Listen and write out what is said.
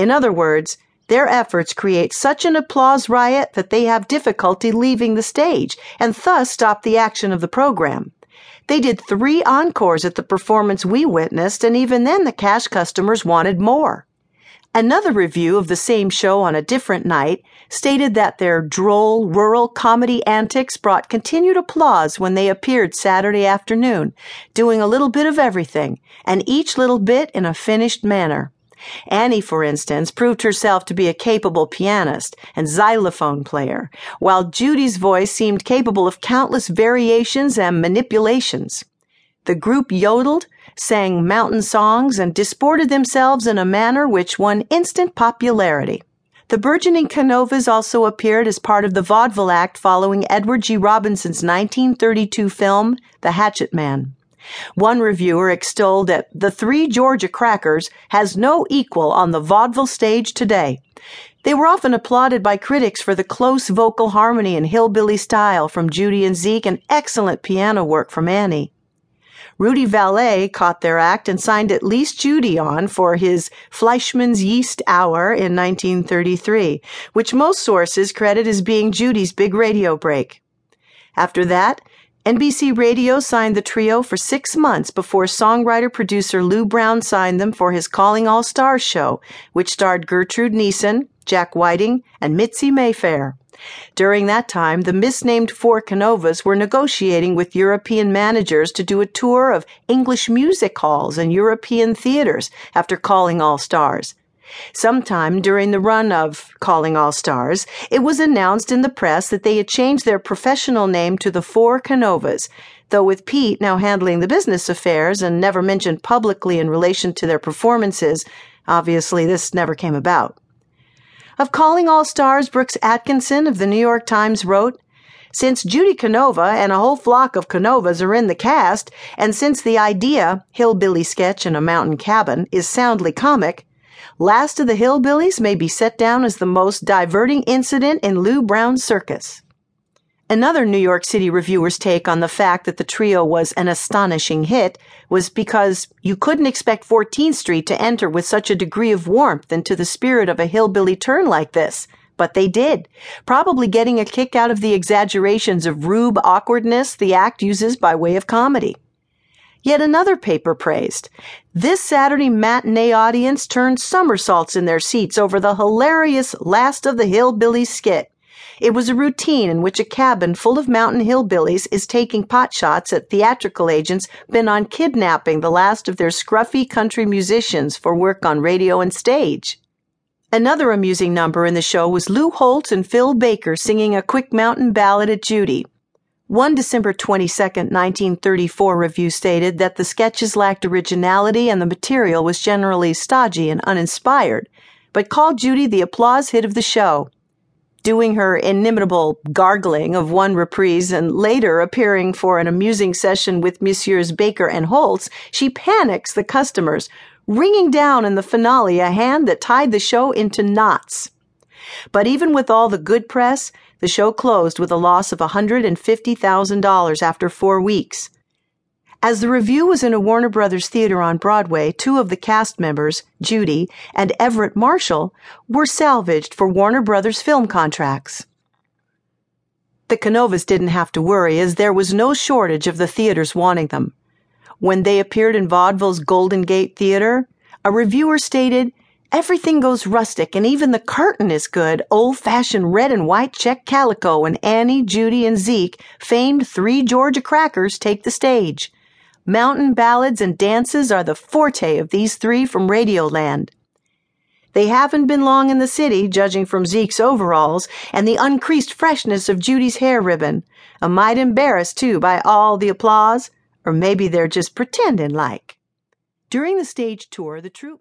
In other words, their efforts create such an applause riot that they have difficulty leaving the stage and thus stop the action of the program. They did three encores at the performance we witnessed, and even then the cash customers wanted more. Another review of the same show on a different night stated that their droll, rural comedy antics brought continued applause when they appeared Saturday afternoon, doing a little bit of everything, and each little bit in a finished manner. Annie, for instance, proved herself to be a capable pianist and xylophone player, while Judy's voice seemed capable of countless variations and manipulations. The group yodeled, sang mountain songs, and disported themselves in a manner which won instant popularity. The burgeoning Canovas also appeared as part of the vaudeville act following Edward G. Robinson's 1932 film, The Hatchet Man. One reviewer extolled that the Three Georgia Crackers has no equal on the vaudeville stage today. They were often applauded by critics for the close vocal harmony and hillbilly style from Judy and Zeke and excellent piano work from Annie. Rudy Vallee caught their act and signed at least Judy on for his Fleischmann's Yeast Hour in 1933, which most sources credit as being Judy's big radio break. After that, NBC Radio signed the trio for six months before songwriter producer Lew Brown signed them for his Calling All Stars show, which starred Gertrude Niesen, Jack Whiting, and Mitzi Mayfair. During that time, the misnamed Four Canovas were negotiating with European managers to do a tour of English music halls and European theaters after Calling All Stars. Sometime during the run of Calling All Stars, it was announced in the press that they had changed their professional name to the Four Canovas, though with Pete now handling the business affairs and never mentioned publicly in relation to their performances, obviously this never came about. Of Calling All Stars, Brooks Atkinson of the New York Times wrote, since Judy Canova and a whole flock of Canovas are in the cast, and since the idea, hillbilly sketch in a mountain cabin, is soundly comic, Last of the Hillbillies may be set down as the most diverting incident in Lew Brown's circus. Another New York City reviewer's take on the fact that the trio was an astonishing hit was because you couldn't expect 14th Street to enter with such a degree of warmth into the spirit of a hillbilly turn like this. But they did, probably getting a kick out of the exaggerations of rube awkwardness the act uses by way of comedy. Yet another paper praised. This Saturday matinee audience turned somersaults in their seats over the hilarious Last of the Hillbillies skit. It was a routine in which a cabin full of mountain hillbillies is taking pot shots at theatrical agents bent on kidnapping the last of their scruffy country musicians for work on radio and stage. Another amusing number in the show was Lou Holtz and Phil Baker singing a quick mountain ballad at Judy. One December 22, 1934 review stated that the sketches lacked originality and the material was generally stodgy and uninspired, but called Judy the applause hit of the show. Doing her inimitable gargling of one reprise and later appearing for an amusing session with Messieurs Baker and Holtz, she panics the customers, ringing down in the finale a hand that tied the show into knots. But even with all the good press, the show closed with a loss of $150,000 after four weeks. As the revue was in a Warner Brothers theater on Broadway, two of the cast members, Judy and Everett Marshall, were salvaged for Warner Brothers film contracts. The Canovas didn't have to worry, as there was no shortage of the theaters wanting them. When they appeared in vaudeville's Golden Gate Theater, a reviewer stated, Everything goes rustic, and even the curtain is good. Old fashioned red and white check calico, and Annie, Judy, and Zeke, famed three Georgia crackers, take the stage. Mountain ballads and dances are the forte of these three from Radioland. They haven't been long in the city, judging from Zeke's overalls and the uncreased freshness of Judy's hair ribbon. A mite embarrassed, too, by all the applause, or maybe they're just pretending like. During the stage tour, the troupe